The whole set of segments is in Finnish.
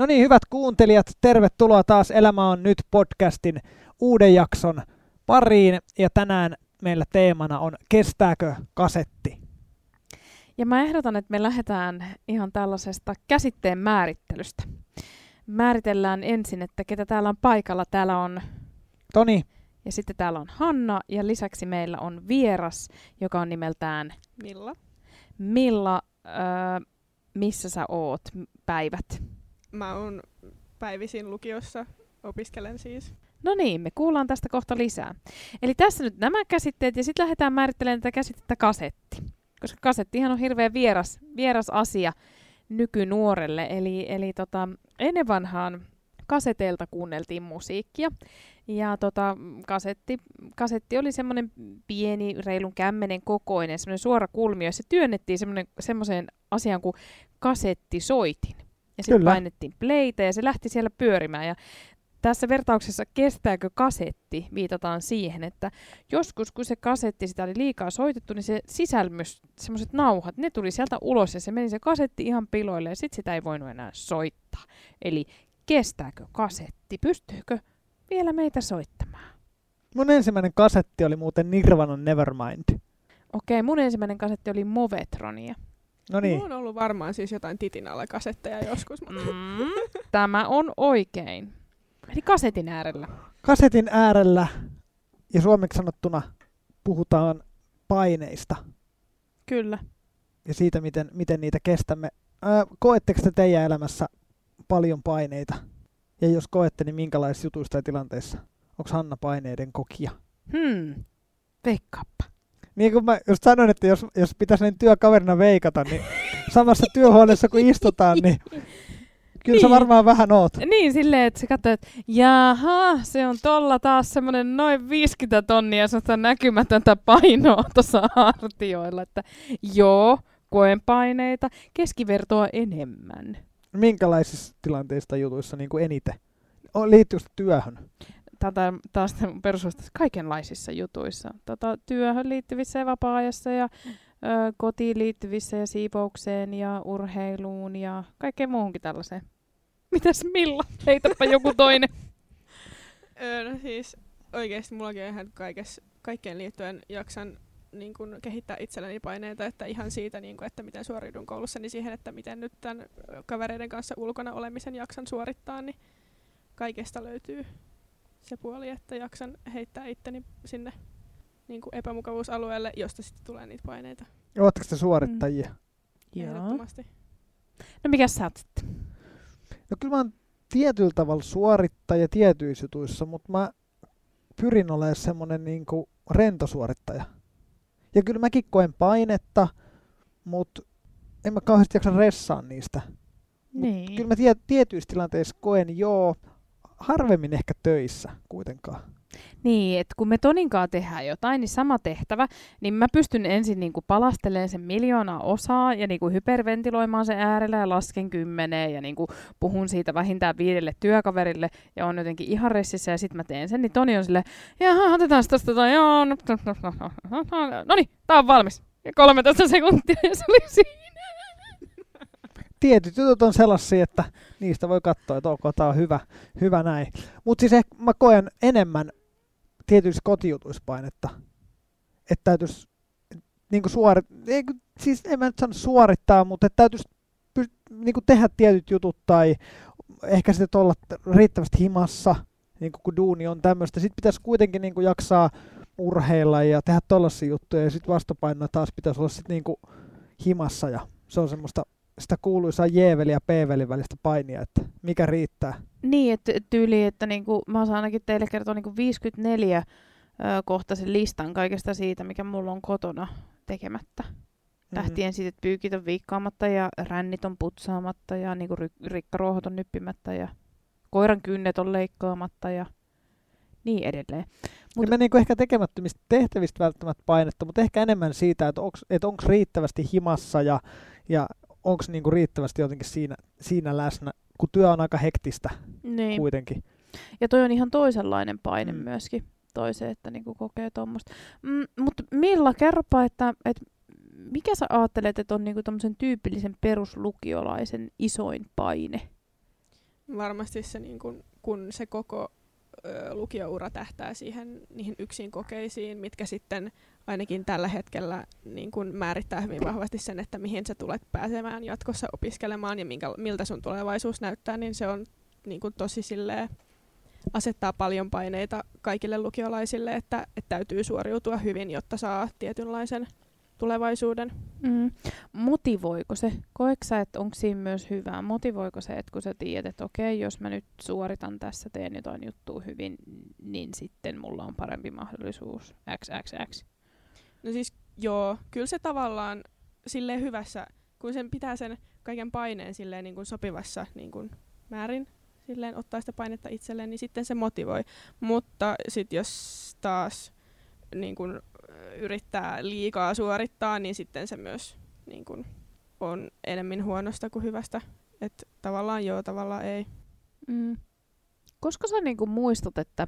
No niin, hyvät kuuntelijat, tervetuloa taas Elämä on nyt podcastin uuden jakson pariin. Ja tänään meillä teemana on Kestääkö kasetti? Ja mä ehdotan, että me lähdetään ihan tällaisesta käsitteen määrittelystä. Määritellään ensin, että ketä täällä on paikalla. Täällä on Toni, ja sitten täällä on Hanna ja lisäksi meillä on vieras, joka on nimeltään Milla? Milla. Öö, missä sä oot päivät? Mä oon päivisin lukiossa, opiskelen siis. No niin, me kuullaan tästä kohta lisää. Eli tässä nyt nämä käsitteet ja sitten lähdetään määrittelemään tätä käsitettä kasetti. Koska kasettihan on hirveän vieras, vieras asia nykynuorelle. Eli, eli tota, ennen vanhaan kaseteilta kuunneltiin musiikkia. Ja tota, kasetti, kasetti oli semmoinen pieni, reilun kämmenen kokoinen, semmoinen suora kulmio, ja se työnnettiin semmoiseen asiaan kuin kasettisoitin. Ja sitten painettiin playtä ja se lähti siellä pyörimään. Ja tässä vertauksessa kestääkö kasetti, viitataan siihen, että joskus kun se kasetti, sitä oli liikaa soitettu, niin se sisälmys, semmoiset nauhat, ne tuli sieltä ulos ja se meni se kasetti ihan piloille ja sitten sitä ei voinut enää soittaa. Eli kestääkö kasetti, pystyykö vielä meitä soittamaan? mun ensimmäinen kasetti oli muuten Nirvanan Nevermind. Okei, mun ensimmäinen kasetti oli Movetronia. No niin, Mulla on ollut varmaan siis jotain titinalla kasetteja joskus. mutta Mm, tämä on oikein. Eli kasetin äärellä. kasetin äärellä ja suomeksi sanottuna puhutaan paineista Kyllä. ja siitä, miten, miten niitä kestämme. Ää, koetteko te teidän elämässä paljon paineita? Ja jos koette, niin minkälaisissa jutuissa tai tilanteissa? Onko Hanna paineiden kokija? Hmm. Veikkaappa. Niin kuin mä just sanoin, että jos, jos pitäisi niin työkaverina veikata, niin samassa työhuoneessa kun istutaan, niin kyllä sä Niin. varmaan vähän oot. Niin, silleen, että sä katsot, että jaha, se on tolla taas semmoinen noin 50 tonnia semmoista näkymätöntä painoa tuossa hartioilla. Että joo, koen paineita, keskivertoa enemmän. Minkälaisissa tilanteissa jutuissa niin kuin eniten? Liittyykö työhön? Tätä taas perustusta kaikenlaisissa jutuissa. Tota, työhön liittyvissä ja vapaa-ajassa ja ö, kotiin liittyvissä ja siivoukseen ja urheiluun ja kaikkeen muuhunkin tällaiseen. Mitäs Milla? Heitäpä joku toinen. no siis oikeesti mullakin on ihan kaikes, kaikkeen liittyen jaksan niin kun, kehittää itselleni paineita, että ihan siitä, niin kun, että miten suoriudun koulussa, niin siihen, että miten nyt tämän kavereiden kanssa ulkona olemisen jaksan suorittaa, niin kaikesta löytyy se puoli, että jaksan heittää itteni sinne niin kuin epämukavuusalueelle, josta sitten tulee niitä paineita. Oletteko te suorittajia? Ehdottomasti. No mikä sä oot sitten? No kyllä mä oon tietyllä tavalla suorittaja tietyissä jutuissa, mutta mä pyrin olemaan semmonen niin rentosuorittaja. Ja kyllä mäkin koen painetta, mutta en mä kauheasti jaksa ressaa niistä. Niin. Kyllä mä tie- tietyissä tilanteissa koen joo, harvemmin ehkä töissä kuitenkaan. Niin, että kun me Toninkaan tehdään jotain, niin sama tehtävä, niin mä pystyn ensin niin kuin palastelemaan sen miljoonaa osaa ja niin kuin hyperventiloimaan sen äärellä ja lasken kymmeneen ja niin kuin puhun siitä vähintään viidelle työkaverille ja on jotenkin ihan ressissä ja sitten mä teen sen, niin Toni on silleen, jaha, otetaan tästä tota, joo, no, no, no, no, no, no, no niin, tää on valmis. Ja 13 sekuntia ja se oli siinä. Tietyt jutut on sellaisia, että niistä voi katsoa, että ok, tää on hyvä, hyvä näin. Mutta siis ehkä mä koen enemmän tietyissä kotijutuissa painetta, että täytyisi niin suorit, ei, kun- siis en mä nyt sano suorittaa, mutta että täytyisi niin tehdä tietyt jutut tai ehkä sitten olla riittävästi himassa, niin kun duuni on tämmöistä. Sitten pitäisi kuitenkin niin jaksaa urheilla ja tehdä tollaisia juttuja ja sitten vastapainona taas pitäisi olla sitten niin himassa ja se on semmoista sitä kuuluisaa J-veli ja P-velin välistä painia, että mikä riittää. Niin, että tyyli, että niinku, mä osaan ainakin teille kertoa niinku 54 ö, kohtaisen listan kaikesta siitä, mikä mulla on kotona tekemättä. Lähtien siitä, että pyykit on viikkaamatta ja rännit on putsaamatta ja niinku ry- rikkaruohot on nyppimättä ja koiran kynnet on leikkaamatta ja niin edelleen. Mut... Me niinku ehkä tekemättömistä tehtävistä välttämättä painetta, mutta ehkä enemmän siitä, että onko et riittävästi himassa ja, ja onko niinku riittävästi jotenkin siinä, siinä läsnä, kun työ on aika hektistä Niin. kuitenkin. Ja toi on ihan toisenlainen paine Mm. myöskin, toiseen, että niinku kokee tuommoista. Mm, mutta Milla, kerropa, että, että mikä sä ajattelet, että on niinku tommosen tyypillisen peruslukiolaisen isoin paine? varmasti se, niin kun, kun se koko ö, lukioura tähtää siihen niihin yksin kokeisiin, mitkä sitten ainakin tällä hetkellä niin kun määrittää hyvin vahvasti sen, että mihin sä tulet pääsemään jatkossa opiskelemaan ja minkä, miltä sun tulevaisuus näyttää, niin se on niin kun tosi silleen, asettaa paljon paineita kaikille lukiolaisille, että, että täytyy suoriutua hyvin, jotta saa tietynlaisen tulevaisuuden. Mm. Motivoiko se? Koetko sä, että onko siinä myös hyvää? Motivoiko se, että kun sä tiedät, että okei, jos mä nyt suoritan tässä, teen jotain juttua hyvin, niin sitten mulla on parempi mahdollisuus XXX? No siis joo, kyllä se tavallaan silleen hyvässä, kun sen pitää sen kaiken paineen silleen niin kuin sopivassa niin kuin määrin silleen ottaa sitä painetta itselleen, niin sitten se motivoi. Mutta sitten jos taas niin kun, yrittää liikaa suorittaa, niin sitten se myös niin kun, on enemmän huonosta kuin hyvästä. Että tavallaan joo, tavallaan ei. Mm. Koska sä niinku muistat, että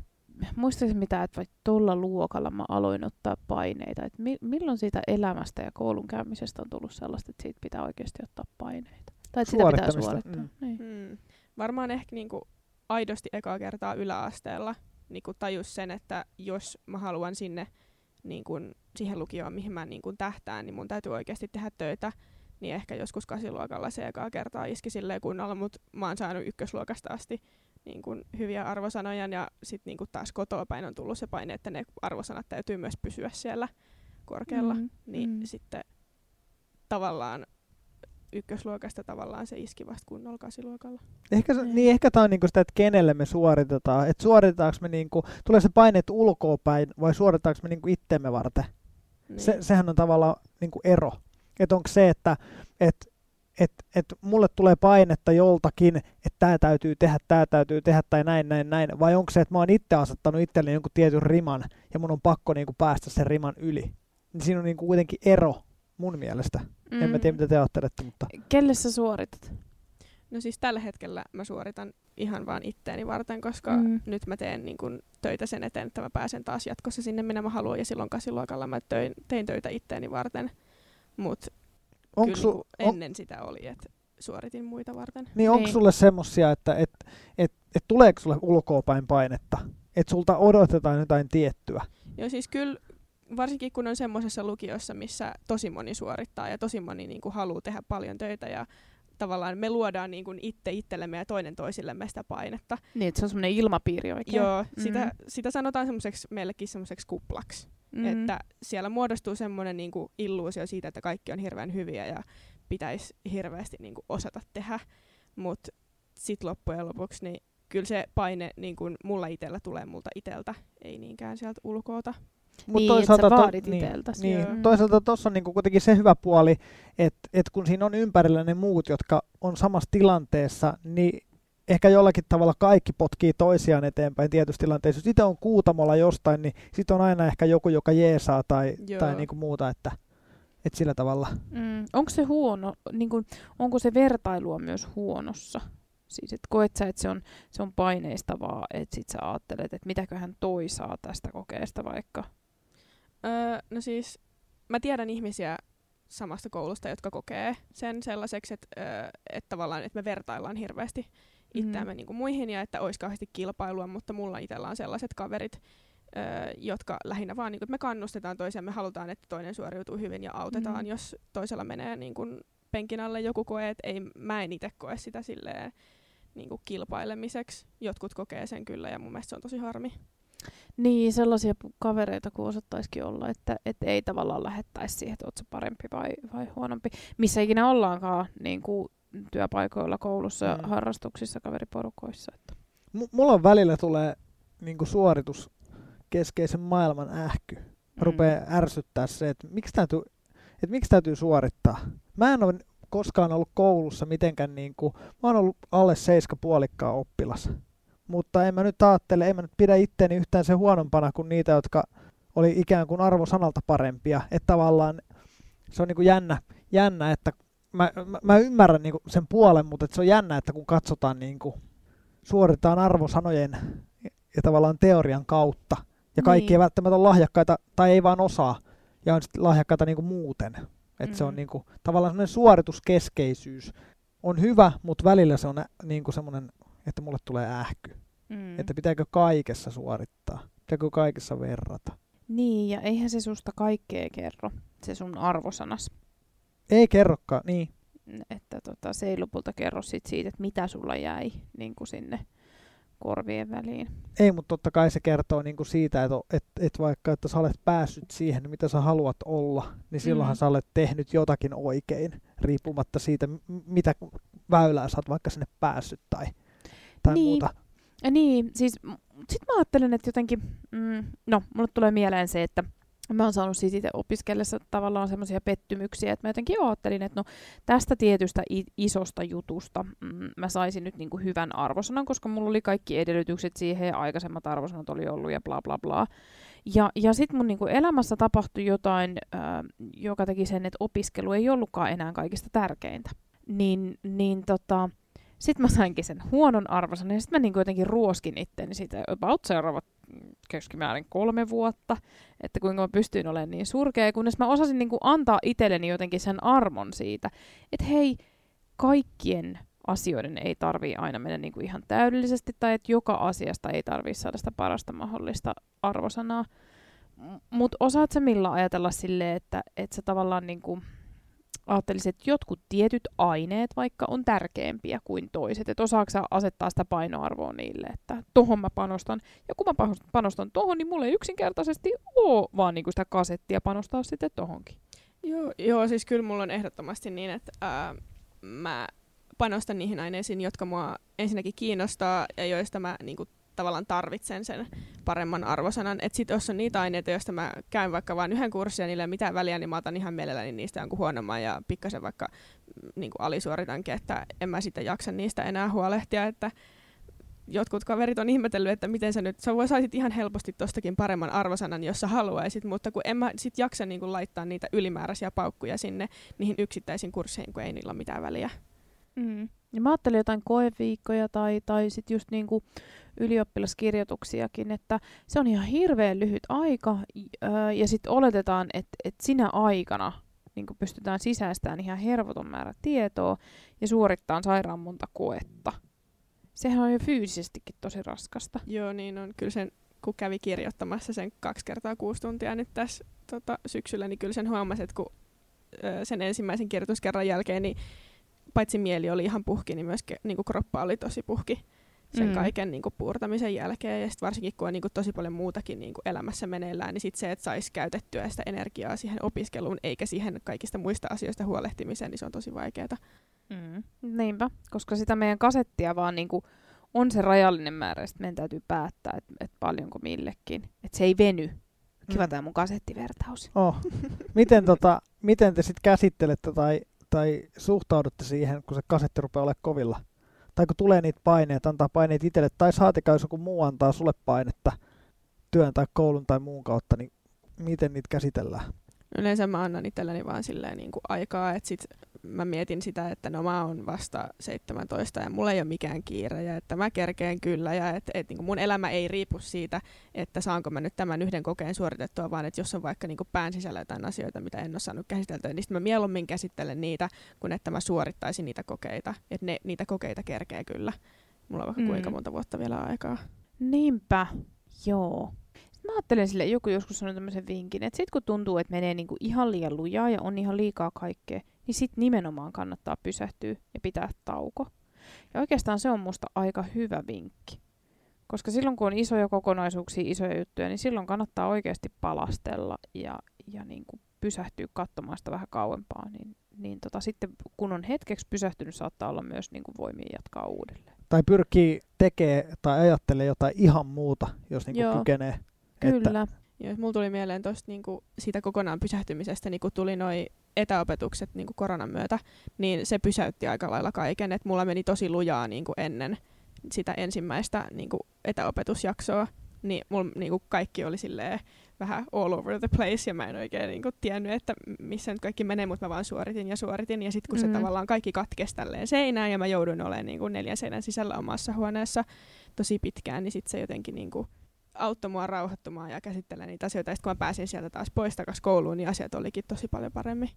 muistaisin mitä, että vaikka tuolla luokalla mä aloin ottaa paineita, että mi- milloin siitä elämästä ja koulun käymisestä on tullut sellaista, että siitä pitää oikeasti ottaa paineita? Tai että sitä pitää suorittaa. Mm. Niin. Hmm. Varmaan ehkä niinku aidosti ekaa kertaa yläasteella niinku tajus sen, että jos mä haluan sinne niinku, siihen lukioon, mihin mä niinku tähtään, niin mun täytyy oikeasti tehdä töitä. Niin ehkä joskus kasiluokalla se ekaa kertaa iski silleen kunnolla, mutta mä oon saanut ykkösluokasta asti niin kuin hyviä arvosanoja ja sitten niin kuin taas kotoa päin on tullut se paine, että ne arvosanat täytyy myös pysyä siellä korkealla. Mm, Niin mm. sitten tavallaan ykkösluokasta tavallaan se iski vasta kunnolla kasiluokalla. Ehkä, se, Niin. niin ehkä tämä on niinku sitä, että kenelle me suoritetaan. Että suoritetaanko me, niinku, tulee se paine ulkoa päin vai suoritetaanko me niinku itsemme varten. Niin. Se, sehän on tavallaan niinku ero. Että onko se, että et, et, et mulle tulee painetta joltakin, että tämä täytyy tehdä, tämä täytyy tehdä tai näin, näin, näin. Vai onko se, että mä oon itse asettanut itselleni jonkun tietyn riman ja mun on pakko niinku päästä sen riman yli. Niin siinä on niinku kuitenkin ero mun mielestä. Mm. En mä tiedä, mitä te ajattelette, mutta Kelle sä suoritat? No siis tällä hetkellä mä suoritan ihan vaan itteeni varten, koska Mm. mm. nyt mä teen niin kun töitä sen eteen, että mä pääsen taas jatkossa sinne, minne mä haluan. Ja silloin kasiluokalla mä töin, tein töitä itteeni varten. Mutta onko kyllä su, niinku on, ennen sitä oli, että suoritin muita varten. Niin onko Niin. sulle semmosia, että et, et, et tuleeko sulle ulkoapäin painetta? Että sulta odotetaan jotain tiettyä? Joo, siis kyllä varsinkin kun on semmoisessa lukiossa, missä tosi moni suorittaa ja tosi moni niin kuin, haluaa tehdä paljon töitä ja tavallaan me luodaan niin kuin, itse itsellemme ja toinen toisillemme sitä painetta. Niin, että se on semmoinen ilmapiiri oikein. Joo, Mm. sitä, sitä sanotaan semmoiseksi meillekin semmoiseksi kuplaksi. Mm. Että siellä muodostuu semmoinen niinku illuusio siitä, että kaikki on hirveän hyviä ja pitäisi hirveästi niinku osata tehdä. Mutta sitten loppujen lopuksi, niin kyllä se paine niin kun mulla itsellä tulee multa iteltä, ei niinkään sieltä ulkoota. Mut Niin, et sä to- vaadit niin, iteltäs. Niin, Joo. toisaalta tuossa on niinku kuitenkin se hyvä puoli, että et kun siinä on ympärillä ne muut, jotka on samassa tilanteessa, niin ehkä jollakin tavalla kaikki potkii toisiaan eteenpäin tietyissä tilanteissa. Jos itse on kuutamolla jostain, niin sitten on aina ehkä joku, joka jeesaa tai, Joo. tai niinku muuta, että, että sillä tavalla. Mm. Onko se huono, niin kun, onko se vertailua myös huonossa? Siis, että koet sä, että se on, se on paineistavaa, että sit sä ajattelet, että mitäköhän toi saa tästä kokeesta vaikka. Öö, no siis mä tiedän ihmisiä samasta koulusta, jotka kokee sen sellaiseksi, että, öö, että tavallaan että me vertaillaan hirveästi itseämme Mm. niin kuin muihin ja että olisi kauheasti kilpailua, mutta mulla itsellä on sellaiset kaverit, öö, jotka lähinnä vaan, niin kuin, me kannustetaan toisiaan, me halutaan, että toinen suoriutuu hyvin ja autetaan, Mm. jos toisella menee niin kuin penkin alle joku koe, että ei, mä en itse koe sitä silleen niin kuin kilpailemiseksi. Jotkut kokee sen kyllä ja mun mielestä se on tosi harmi. Niin, sellaisia kavereita kuin osattaisikin olla, että, että ei tavallaan lähettäisi siihen, että oot parempi vai, vai huonompi. Missä ikinä ollaankaan niin kuin työpaikoilla, koulussa ja Mm. harrastuksissa, kaveriporukoissa. Että. M- mulla on välillä tulee niinku suoritus keskeisen maailman ähky. Mm. rupeaa ärsyttää se, että miksi täytyy, että miksi täytyy suorittaa. Mä en ole koskaan ollut koulussa mitenkään niin kuin, mä oon ollut alle seiska puolikkaa oppilas. Mutta en mä nyt ajattele, en mä nyt pidä itteeni yhtään se huonompana kuin niitä, jotka oli ikään kuin arvosanalta parempia. Että tavallaan se on niin kuin jännä, jännä, että mä, mä, mä ymmärrän niin kuin sen puolen, mutta se on jännä, että kun katsotaan niin kuin, suoritetaan arvosanojen ja tavallaan teorian kautta, ja kaikki Niin. ei välttämättä ole lahjakkaita tai ei vaan osaa ja on sitten lahjakkaita niinku muuten. Että se on Mm. niinku, tavallaan semmoinen suorituskeskeisyys on hyvä, mutta välillä se on ä, niinku semmoinen että mulle tulee ähky. Mm. Että pitääkö kaikessa suorittaa? Pitääkö kaikessa verrata? Niin, ja eihän se susta kaikkea kerro, se sun arvosanas. Ei kerrokaan, niin. Että tota, se ei lopulta kerro sit siitä, että mitä sulla jäi niin kuin sinne korvien väliin. Ei, mutta totta kai se kertoo niinku siitä, että et, et vaikka että sä olet päässyt siihen, mitä sä haluat olla, niin silloinhan Mm. sä olet tehnyt jotakin oikein, riippumatta siitä, mitä väylää sä oot vaikka sinne päässyt tai, tai Niin. muuta. Niin, siis sit mä ajattelen, että jotenkin, mm, no, mulle tulee mieleen se, että mä oon saanut siitä itse opiskellessa tavallaan semmoisia pettymyksiä, että mä jotenkin ajattelin, että no tästä tietystä isosta jutusta mm, mä saisin nyt niinku hyvän arvosanan, koska mulla oli kaikki edellytykset siihen ja aikaisemmat arvosanat oli ollut ja bla bla bla. Ja, ja sitten mun niinku elämässä tapahtui jotain, ää, joka teki sen, että opiskelu ei ollutkaan enää kaikista tärkeintä. Niin, niin tota, sitten mä sainkin sen huonon arvosanan ja sitten mä niinku jotenkin ruoskin itteni siitä about seuraavat keskimäärin kolme vuotta, että kuinka mä pystyin olemaan niin surkea, kunnes mä osasin niinku antaa itselleni jotenkin sen armon siitä, että hei, kaikkien asioiden ei tarvii aina mennä niinku ihan täydellisesti, tai että joka asiasta ei tarvii saada sitä parasta mahdollista arvosanaa. Mutta osaat sä millä ajatella silleen, että, että sä tavallaan niinku, ajattelisit, että jotkut tietyt aineet vaikka on tärkeämpiä kuin toiset. Että osaako asettaa sitä painoarvoa niille, että tohon mä panostan. Ja kun mä panos- panostan tohon, niin mulle ei yksinkertaisesti oo vaan niinku sitä kasettia panostaa sitten tohonkin. Joo, joo, siis kyllä mulla on ehdottomasti niin, että ää, mä panostan niihin aineisiin, jotka mua ensinnäkin kiinnostaa ja joista mä niinku, tavallaan tarvitsen sen paremman arvosanan. Että sit jos on niitä aineita, joista mä käyn vaikka vain yhden kurssin ja niillä ei mitään väliä, niin mä otan ihan mielelläni niistä jonkun huonomman ja pikkasen vaikka mm, niinku alisuoritankin, että en mä sitten jaksa niistä enää huolehtia, että jotkut kaverit on ihmetellyt, että miten sä nyt, sä voi- saisit ihan helposti tostakin paremman arvosanan, jos sä haluaisit, mutta kun en mä sit jaksa niin kuin laittaa niitä ylimääräisiä paukkuja sinne niihin yksittäisiin kursseihin, kun ei niillä ole mitään väliä. Mm. Ja mä ajattelin jotain koeviikkoja tai, tai sitten just niinku ylioppilaskirjoituksiakin, että se on ihan hirveän lyhyt aika ja sitten oletetaan, että et sinä aikana niin pystytään sisäistämään ihan hervoton määrä tietoa ja suorittaa sairaan monta koetta. Sehän on jo fyysisestikin tosi raskasta. Joo, niin on kyllä sen, kun kävi kirjoittamassa sen kaksi kertaa kuusi tuntia nyt tässä tota, syksyllä, niin kyllä sen huomasi, että kun sen ensimmäisen kirjoituskerran jälkeen, niin paitsi mieli oli ihan puhki, niin myös niin kuin kroppa oli tosi puhki sen Mm. kaiken niin kuin puurtamisen jälkeen. Ja sitten varsinkin, kun on niin kuin tosi paljon muutakin niin kuin elämässä meneillään, niin sit se, että saisi käytettyä sitä energiaa siihen opiskeluun, eikä siihen kaikista muista asioista huolehtimiseen, niin se on tosi vaikeaa. Mm. Niinpä, koska sitä meidän kasettia vaan niinku on se rajallinen määrä, ja sitten meidän täytyy päättää, että et paljonko millekin. Että se ei veny. Kiva Mm. tämä mun kasettivertaus. Oh. Miten, tota, miten te sitten käsittelette tai, tai suhtaudutte siihen, kun se kasetti rupeaa olemaan kovilla? Tai kun tulee niitä paineita, antaa paineet itselle, tai saatikaan jos joku muu antaa sulle painetta työn tai koulun tai muun kautta, niin miten niitä käsitellään? Yleensä mä annan itselleni vaan silleen niin kuin aikaa, että sit mä mietin sitä, että no mä oon vasta 17 ja mulla ei ole mikään kiire ja että mä kerkeen kyllä ja että et, niin kuin mun elämä ei riipu siitä, että saanko mä nyt tämän yhden kokeen suoritettua, vaan että jos on vaikka niin kuin pään sisällä jotain asioita, mitä en ole saanut käsiteltyä, niin sit mä mieluummin käsittelen niitä, kun että mä suorittaisin niitä kokeita. Että ne, niitä kokeita kerkee kyllä. Mulla on vaikka Mm. kuinka monta vuotta vielä aikaa. Niinpä, joo. Sitten mä ajattelen sille, joku joskus sanoi tämmöisen vinkin, että sit kun tuntuu, että menee niinku ihan liian lujaa ja on ihan liikaa kaikkea, niin sit nimenomaan kannattaa pysähtyä ja pitää tauko. Ja oikeastaan se on musta aika hyvä vinkki. Koska silloin kun on isoja kokonaisuuksia, isoja juttuja, niin silloin kannattaa oikeasti palastella ja, ja niin kuin pysähtyä katsomaan sitä vähän kauempaa. Niin, niin tota, sitten kun on hetkeksi pysähtynyt, saattaa olla myös niin kuin voimia jatkaa uudelleen. Tai pyrkii tekee tai ajattelee jotain ihan muuta, jos niinku Joo. kykenee. Että, Kyllä. Ja mulla tuli mieleen tosta niinku, siitä kokonaan pysähtymisestä, niin kun tuli noi etäopetukset niinku koronan myötä, niin se pysäytti aika lailla kaiken. Et mulla meni tosi lujaa niinku ennen sitä ensimmäistä niinku etäopetusjaksoa, niin mulla niinku kaikki oli silleen vähän all over the place ja mä en oikein niinku tiennyt, että missä nyt kaikki menee, mutta mä vaan suoritin ja suoritin. Ja sitten kun Mm. se tavallaan kaikki katkesi tälleen seinään ja mä jouduin olemaan niinku neljän seinän sisällä omassa huoneessa tosi pitkään, niin sitten se jotenkin niinku auttoi mua rauhoittumaan ja käsittelemään niitä asioita. Ja sitten kun mä pääsin sieltä taas pois takaisin kouluun, niin asiat olikin tosi paljon paremmin.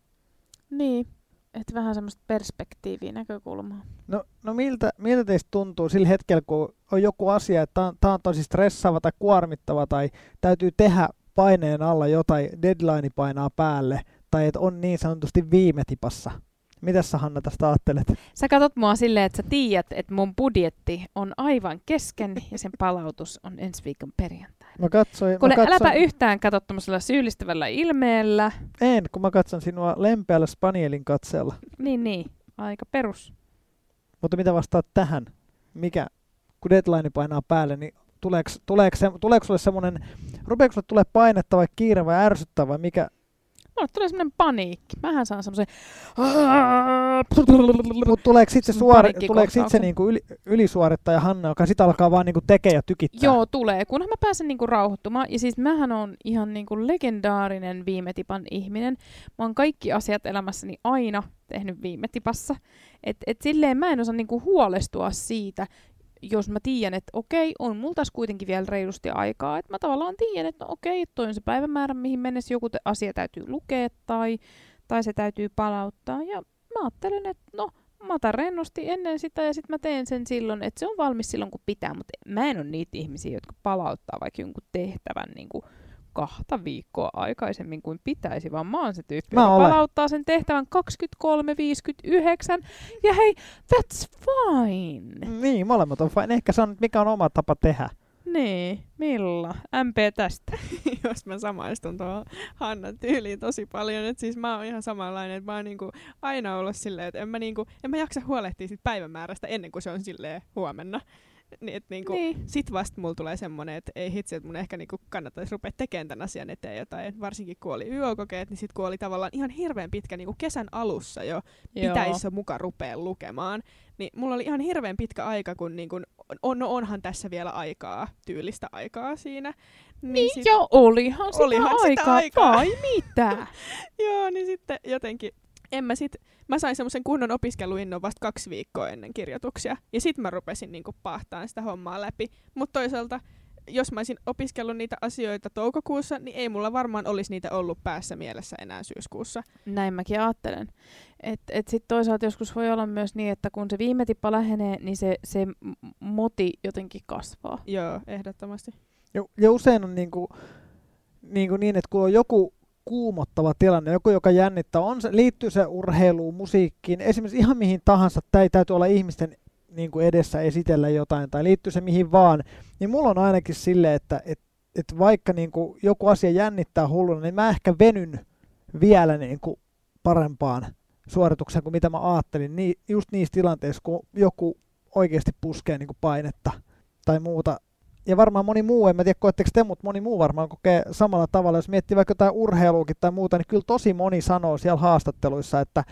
Niin. et vähän semmoista perspektiiviä, näkökulmaa. No, no miltä, miltä teistä tuntuu sillä hetkellä, kun on joku asia, että tämä on tosi stressaava tai kuormittava tai täytyy tehdä paineen alla jotain, deadline painaa päälle tai että on niin sanotusti viime tipassa. Mitä sä Hanna tästä ajattelet? Sä katot mua silleen, että sä tiedät, että mun budjetti on aivan kesken ja sen palautus on ensi viikon perjantai. Mä katsoin, Kuule, mä katsoin, äläpä yhtään katso tuommoisella syyllistävällä ilmeellä. En, kun mä katson sinua lempeällä Spanielin katseella. Niin, niin. Aika perus. Mutta mitä vastaat tähän? Mikä, kun deadline painaa päälle, niin tuleeko, tuleeko, se, tuleeko sulle semmoinen, rupeeko sulle tulee painetta vai kiire vai ärsyttää vai mikä? Mulle tulee semmoinen paniikki. Mähän saan semmoisen... Mutta tuleeko sitten suori, tuleeko sit se niinku yli, ylisuorittaja Hanna, joka sitten alkaa vaan niinku tekee ja tykittää? Joo, tulee. Kunhan mä pääsen niinku rauhoittumaan. Ja siis mähän on ihan niinku legendaarinen viime tipan ihminen. Mä oon kaikki asiat elämässäni aina tehnyt viime tipassa. Et, et silleen mä en osaa niinku huolestua siitä, jos mä tiedän, että okei, on tässä kuitenkin vielä reilusti aikaa. Että mä tavallaan tiedän, että no okei, toi on se päivämäärä, mihin mennessä joku te- asia täytyy lukea tai, tai se täytyy palauttaa. Ja mä ajattelen, että no, mä otan rennosti ennen sitä ja sitten mä teen sen silloin, että se on valmis silloin kun pitää, mutta mä en ole niitä ihmisiä, jotka palauttaa vaikka jonkun tehtävän niin kuin kahta viikkoa aikaisemmin kuin pitäisi, vaan mä oon se tyyppi, Mä joka olen. palauttaa sen tehtävän 23.59 ja hei, that's fine. Niin, molemmat on fine. Ehkä se on, mikä on oma tapa tehdä. Niin, Milla, MP tästä. jos mä samaistun tuohon Hannan tyyliin tosi paljon. Et siis mä oon ihan samanlainen, että mä oon niinku aina ollut silleen, että en mä, niinku, en mä jaksa huolehtia sit päivämäärästä ennen kuin se on silleen huomenna. Niin, et niinku, Niin. sit vasta mulla tulee semmonen, että ei hitsi, että mun ehkä niinku kannattaisi rupea tekemään tämän asian eteen jotain. Et varsinkin kun oli YÖ-kokeet, niin sit kun oli tavallaan ihan hirveän pitkä niinku kesän alussa jo pitäisi muka rupea lukemaan. Niin mulla oli ihan hirveän pitkä aika, kun niin kun, on, no onhan tässä vielä aikaa, tyylistä aikaa siinä. Niin, sit- ja olihan sitä Olihan sitä aikaa, aikaa. vai mitä? Joo, niin sitten jotenkin, en mä sit, mä sain semmoisen kunnon opiskeluinnon vasta kaksi viikkoa ennen kirjoituksia. Ja sit mä rupesin niinku pahtaan sitä hommaa läpi. Mutta toisaalta, jos mä olisin opiskellut niitä asioita toukokuussa, niin ei mulla varmaan olisi niitä ollut päässä mielessä enää syyskuussa. Näin mäkin ajattelen. Et, et sit toisaalta joskus voi olla myös niin, että kun se viime tippa lähenee, niin se, se moti jotenkin kasvaa. Joo, ehdottomasti. Ja, ja usein on niinku, niinku niin, että kun on joku kuumottava tilanne, joku, joka jännittää, on se, liittyy se urheiluun, musiikkiin, esimerkiksi ihan mihin tahansa, ei täytyy olla ihmisten niin kuin edessä esitellä jotain, tai liittyy se mihin vaan, niin mulla on ainakin sille, että et, et vaikka niin kuin joku asia jännittää hulluna, niin mä ehkä venyn vielä niin kuin parempaan suoritukseen kuin mitä mä ajattelin, niin just niissä tilanteissa, kun joku oikeasti puskee niin kuin painetta tai muuta. Ja varmaan moni muu, en mä tiedä koetteko te, mutta moni muu varmaan kokee samalla tavalla. Jos miettii vaikka jotain urheiluakin tai muuta, niin kyllä tosi moni sanoo siellä haastatteluissa, että,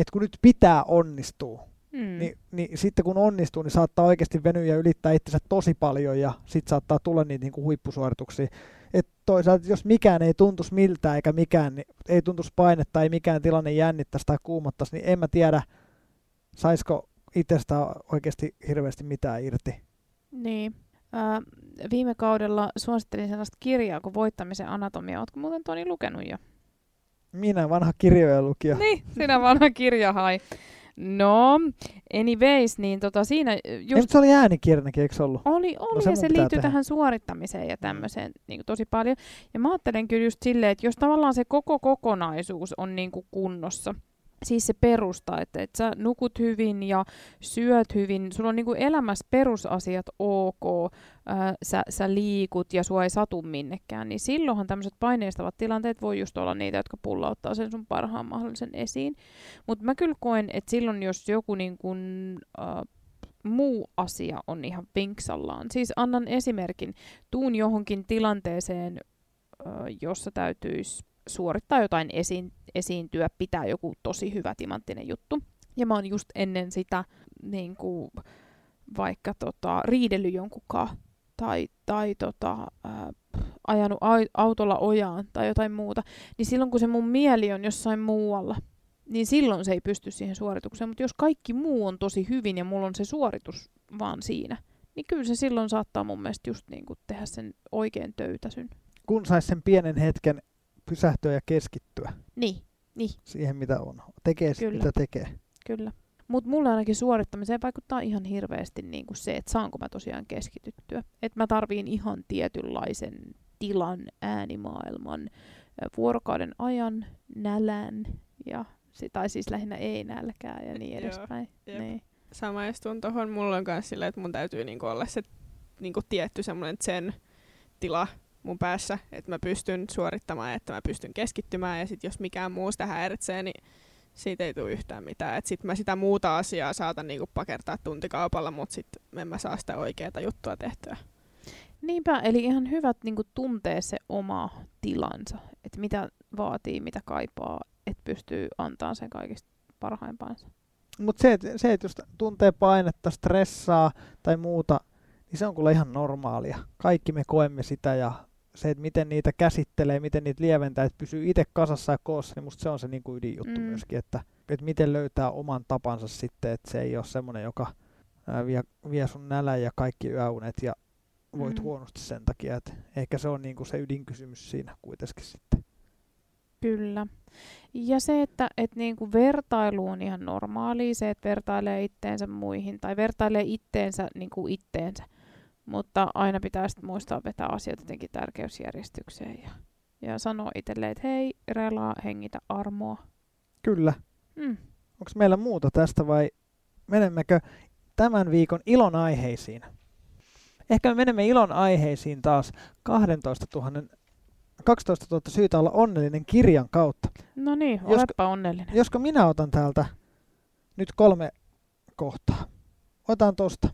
että kun nyt pitää onnistua, Mm. niin, niin sitten kun onnistuu, niin saattaa oikeasti venyä ja ylittää itsensä tosi paljon ja sitten saattaa tulla niitä niin kuin huippusuorituksia. Et toisaalta jos mikään ei tuntuisi miltään eikä mikään, niin ei tuntuisi painetta, ei mikään tilanne jännittäisi tai kuumottaisi, niin en mä tiedä, saisiko itsestä oikeasti hirveästi mitään irti. Niin. Ää, viime kaudella suosittelin sellaista kirjaa kuin Voittamisen anatomia. Ootko muuten Toni lukenut jo? Minä vanha kirjojen lukija. Niin, sinä vanha kirjahai. No, anyways, niin tota siinä Ei, just mutta se oli äänikirjakin, eikö se ollut? Oli, oli No se ja se liittyy tehdä. tähän suorittamiseen ja tämmöiseen niin kuin tosi paljon. Ja mä ajattelen kyllä just silleen, että jos tavallaan se koko kokonaisuus on niin kuin kunnossa, siis se perusta, että, että sä nukut hyvin ja syöt hyvin, sulla on niin elämässä perusasiat ok, ää, sä, sä liikut ja sua ei satu minnekään, niin silloinhan tämmöiset paineistavat tilanteet voi just olla niitä, jotka pullauttaa sen sun parhaan mahdollisen esiin. Mutta mä kyllä koen, että silloin jos joku niin kuin, äh, muu asia on ihan pinksallaan. Siis annan esimerkin. Tuun johonkin tilanteeseen, ö, jossa täytyisi suorittaa jotain esiin, esiintyä, pitää joku tosi hyvä timanttinen juttu. Ja mä oon just ennen sitä niin kuin, vaikka tota, riidellyt jonkunkaan tai, tai tota, ää, ajanut ai- autolla ojaan tai jotain muuta, niin silloin kun se mun mieli on jossain muualla, niin silloin se ei pysty siihen suoritukseen. Mutta jos kaikki muu on tosi hyvin ja mulla on se suoritus vaan siinä, niin kyllä se silloin saattaa mun mielestä just niin kuin tehdä sen oikein töytäsyn. Kun saisi sen pienen hetken pysähtyä ja keskittyä. Niin, Niin. siihen, mitä on. Tekee Kyllä. mitä tekee. Kyllä. Mutta mulle ainakin suorittamiseen vaikuttaa ihan hirveästi niin kuin se, että saanko mä tosiaan keskityttyä. Että mä tarviin ihan tietynlaisen tilan, äänimaailman, vuorokauden ajan, nälän ja si- tai siis lähinnä ei nälkää ja niin Joo, edespäin. jep. Niin. Samaistun tuohon. Mulla on myös silleen, että mun täytyy niinku olla se niinku tietty semmoinen sen tila mun päässä, että mä pystyn suorittamaan, että mä pystyn keskittymään ja sit jos mikään muu sitä häiritsee, niin siitä ei tule yhtään mitään. Et sit mä sitä muuta asiaa saatan niinku pakertaa tuntikaupalla, mutta sit en mä saa sitä oikeaa juttua tehtyä. Niinpä, eli ihan hyvät niin kuin, tuntee se oma tilansa, että mitä vaatii, mitä kaipaa, että pystyy antamaan sen kaikista parhaimpaansa. Mutta se, et- se, että jos tuntee painetta, stressaa tai muuta, niin se on kyllä ihan normaalia. Kaikki me koemme sitä ja se, että miten niitä käsittelee, miten niitä lieventää, että pysyy itse kasassa ja koossa, niin musta se on se niinku ydinjuttu Mm. mm. myöskin, että, että miten löytää oman tapansa sitten, että se ei ole semmoinen, joka ää, vie, vie sun nälän ja kaikki yöunet ja voit Mm. mm. huonosti sen takia, että ehkä se on niinku se ydinkysymys siinä kuitenkin sitten. Kyllä. Ja se, että et niinku vertailu on ihan normaalia, se, että vertailee itteensä muihin tai vertailee itteensä niinku itteensä. Mutta aina pitää sitten muistaa vetää asiat jotenkin tärkeysjärjestykseen ja, ja sanoa itselleen, että hei, relaa, hengitä armoa. Kyllä. Mm. Onko meillä muuta tästä vai menemmekö tämän viikon ilon aiheisiin? Ehkä me menemme ilon aiheisiin taas 12 000, 12 000 syytä olla onnellinen kirjan kautta. No niin, Josko- olepa onnellinen. Josko minä otan täältä nyt kolme kohtaa. Otan tosta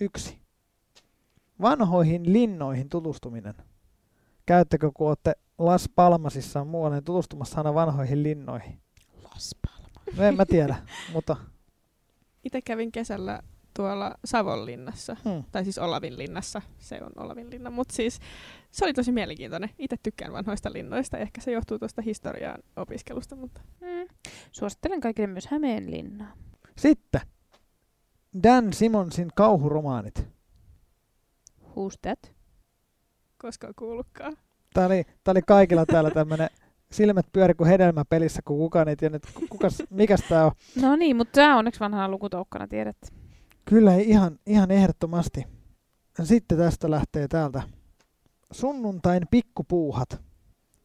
yksi. Vanhoihin linnoihin tutustuminen. Käyttäkö, kun olette Las Palmasissa muualle niin tutustumassa aina vanhoihin linnoihin? Las Palmas. No en mä tiedä, mutta Itse kävin kesällä tuolla Savonlinnassa, hmm. tai siis Olavinlinnassa, se on Olavinlinna, mutta siis se oli tosi mielenkiintoinen. Itse tykkään vanhoista linnoista, ehkä se johtuu tuosta historian opiskelusta, mutta Mm. Suosittelen kaikille myös Hämeenlinnaa. Sitten Dan Simonsin kauhuromaanit. Who's that? koska on kuullutkaan. Tää oli, tää oli kaikilla täällä tämmönen silmät pyöri kuin hedelmäpelissä, kun kukaan ei tiennyt, ku- kukas, mikäs tää on. No niin, mutta tämä onneksi vanhana lukutoukkana tiedät. Kyllä ihan, ihan ehdottomasti. Sitten tästä lähtee täältä. Sunnuntain pikkupuuhat.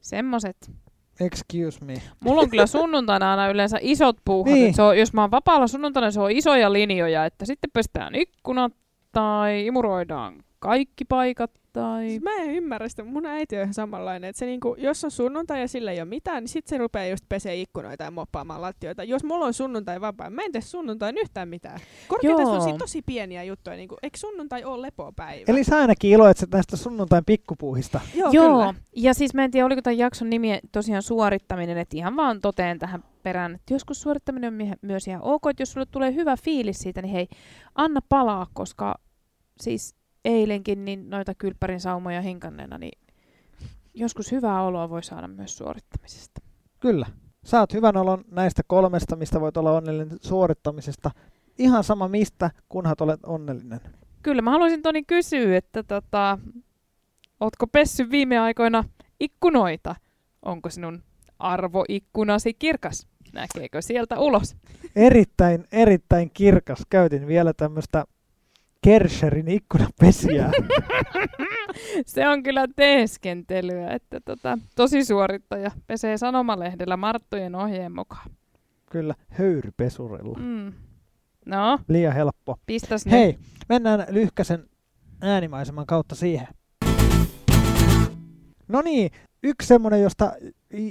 Semmoset. Excuse me. Mulla on kyllä sunnuntaina aina yleensä isot puuhat. Niin. Niin. Se on, jos mä oon vapaalla sunnuntaina, se on isoja linjoja, että sitten pestään ikkunat tai imuroidaan kaikki paikat tai... Siis mä en ymmärrä sitä. Mun äiti on ihan samanlainen. Että se niinku, jos on sunnuntai ja sillä ei ole mitään, niin sitten se rupeaa just pesee ikkunoita ja moppaamaan lattioita. Jos mulla on sunnuntai vapaa, mä en tee sunnuntain yhtään mitään. Korkeintaan Joo. on tosi pieniä juttuja. Niinku, eikö sunnuntai ole lepopäivä? Eli sä ainakin iloitset näistä sunnuntain pikkupuuhista. Joo, Joo. kyllä. ja siis mä en tiedä, oliko tämän jakson nimi tosiaan suorittaminen, että ihan vaan toteen tähän perään, että joskus suorittaminen on mie- myös ihan ok, että jos sulle tulee hyvä fiilis siitä, niin hei, anna palaa, koska siis eilenkin niin noita kylppärin saumoja hinkanneena, niin joskus hyvää oloa voi saada myös suorittamisesta. Kyllä. Saat hyvän olon näistä kolmesta, mistä voit olla onnellinen suorittamisesta. Ihan sama mistä, kunhan olet onnellinen. Kyllä, mä haluaisin Toni kysyä, että tota, ootko pessy viime aikoina ikkunoita? Onko sinun arvoikkunasi kirkas? Näkeekö sieltä ulos? Erittäin, erittäin kirkas. Käytin vielä tämmöistä Kerscherin ikkunapesijää. Se on kyllä teeskentelyä, että tota, tosi suorittaja pesee sanomalehdellä Marttojen ohjeen mukaan. Kyllä, höyrypesurilla. Mm. No, Liian helppo. pistäs nyt. Hei, mennään lyhkäsen äänimaiseman kautta siihen. No niin, yksi semmoinen, josta,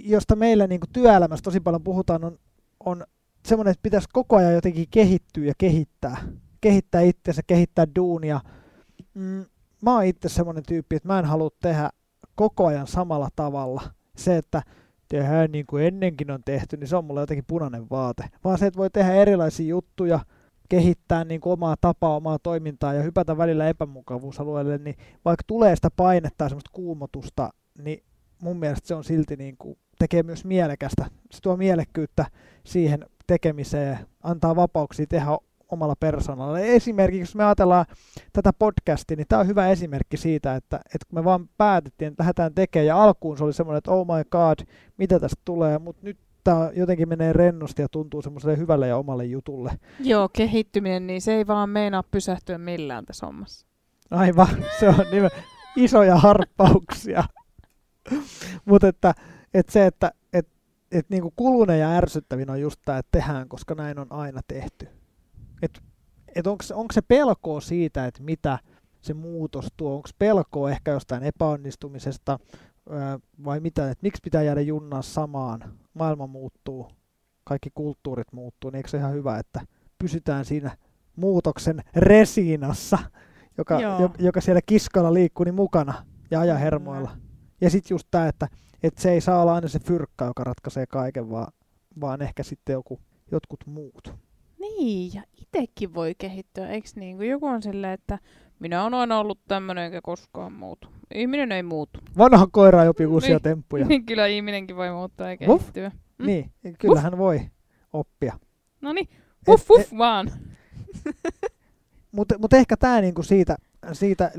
josta meillä niin työelämässä tosi paljon puhutaan, on, on semmoinen, että pitäisi koko ajan jotenkin kehittyä ja kehittää. Kehittää itseänsä, kehittää duunia. Mm, mä oon itse semmoinen tyyppi, että mä en halua tehdä koko ajan samalla tavalla. Se, että tehdään niin kuin ennenkin on tehty, niin se on mulle jotenkin punainen vaate. Vaan se, että voi tehdä erilaisia juttuja, kehittää niin kuin omaa tapaa, omaa toimintaa ja hypätä välillä epämukavuusalueelle, niin vaikka tulee sitä painetta ja semmoista kuumotusta, niin mun mielestä se on silti niin kuin, tekee myös mielekästä. Se tuo mielekkyyttä siihen tekemiseen, antaa vapauksia tehdä omalla persoonalla. Esimerkiksi jos me ajatellaan tätä podcastia, niin tämä on hyvä esimerkki siitä, että, että kun me vaan päätettiin, että lähdetään tekemään, ja alkuun se oli semmoinen, että oh my god, mitä tästä tulee, mutta nyt tää jotenkin menee rennosti ja tuntuu semmoiselle hyvälle ja omalle jutulle. Joo, kehittyminen, niin se ei vaan meinaa pysähtyä millään tässä hommassa. Aivan, se on nimen, isoja harppauksia. Mutta että, että se, että et, et niinku kulunen ja ärsyttävin on just tämä, että tehdään, koska näin on aina tehty. Että et onko se pelkoa siitä, että mitä se muutos tuo? Onko pelkoa ehkä jostain epäonnistumisesta vai mitä, että miksi pitää jäädä junnaa samaan? Maailma muuttuu, kaikki kulttuurit muuttuu, niin eikö se ihan hyvä, että pysytään siinä muutoksen resiinassa, joka, jo, joka siellä kiskalla liikkuu niin mukana ja aja hermoilla. Ja sitten just tämä, että, että se ei saa olla aina se fyrkka, joka ratkaisee kaiken, vaan, vaan ehkä sitten joku, jotkut muut. Niin, ja itsekin voi kehittyä, eikö niin? Kun joku on silleen, että minä olen aina ollut tämmöinen eikä koskaan muutu. Ihminen ei muutu. Vanha koira ei opi uusia niin, temppuja. Niin, kyllä ihminenkin voi muuttua ja kehittyä. Mm? Niin, kyllä hän voi oppia. No niin, uff, uff vaan. Mutta mut ehkä tämä niinku siitä, siitä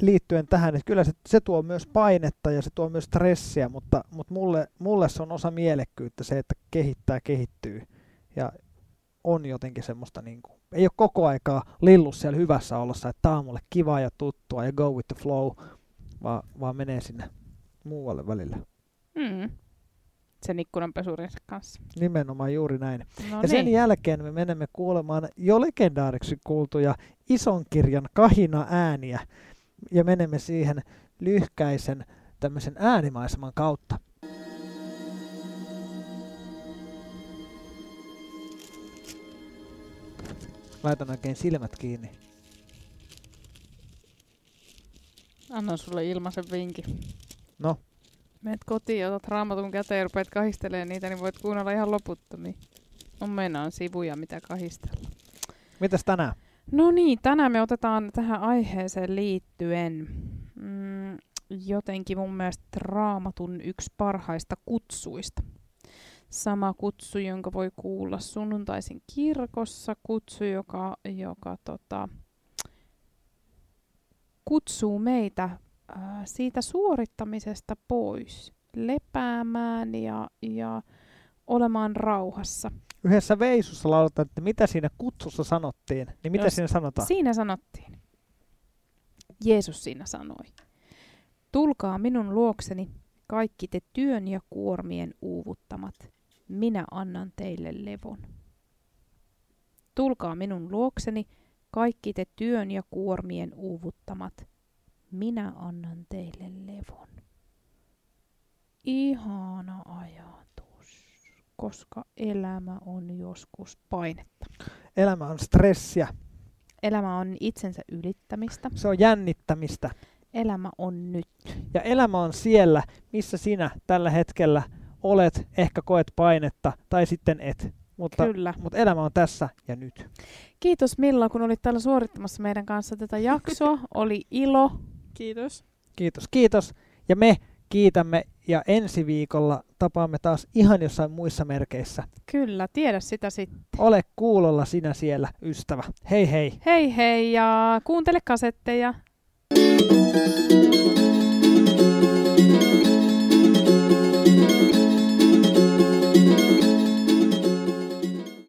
liittyen tähän, että kyllä se, se tuo myös painetta ja se tuo myös stressiä, mutta, mutta mulle, mulle se on osa mielekkyyttä se, että kehittää, kehittyy. Ja on jotenkin semmoista, niin kuin, ei ole koko aikaa lillus siellä hyvässä olossa, että tämä on mulle kiva ja tuttua ja go with the flow, vaan, vaan menee sinne muualle välillä. Mm. Sen ikkunanpesurinsa kanssa. Nimenomaan juuri näin. No ja niin. sen jälkeen me menemme kuulemaan jo legendaariksi kuultuja ison kirjan kahina ääniä ja menemme siihen lyhkäisen tämmöisen äänimaiseman kautta. Laitan oikein silmät kiinni. Annan sulle ilmaisen vinkin. No. Meet kotiin, otat raamatun käteen ja rupeat kahistelemaan niitä, niin voit kuunnella ihan loputtomiin. On meinaan sivuja, mitä kahistella. Mitäs tänään? No niin, tänään me otetaan tähän aiheeseen liittyen mm, jotenkin mun mielestä raamatun yksi parhaista kutsuista sama kutsu, jonka voi kuulla sunnuntaisin kirkossa, kutsu, joka, joka tota, kutsuu meitä äh, siitä suorittamisesta pois, lepäämään ja, ja olemaan rauhassa. Yhdessä veisussa lauletaan, että mitä siinä kutsussa sanottiin, niin mitä Jos siinä sanotaan? Siinä sanottiin. Jeesus siinä sanoi. Tulkaa minun luokseni, kaikki te työn ja kuormien uuvuttamat, minä annan teille levon. Tulkaa minun luokseni, kaikki te työn ja kuormien uuvuttamat, minä annan teille levon. Ihana ajatus, koska elämä on joskus painetta. Elämä on stressiä. Elämä on itsensä ylittämistä. Se on jännittämistä. Elämä on nyt. Ja elämä on siellä, missä sinä tällä hetkellä olet, ehkä koet painetta tai sitten et. Mutta, Kyllä. mutta elämä on tässä ja nyt. Kiitos Milla, kun olit täällä suorittamassa meidän kanssa tätä jaksoa. Oli ilo. Kiitos. Kiitos, kiitos. Ja me kiitämme ja ensi viikolla tapaamme taas ihan jossain muissa merkeissä. Kyllä, tiedä sitä sitten. Ole kuulolla sinä siellä, ystävä. Hei hei. Hei hei ja kuuntele kasetteja. thank you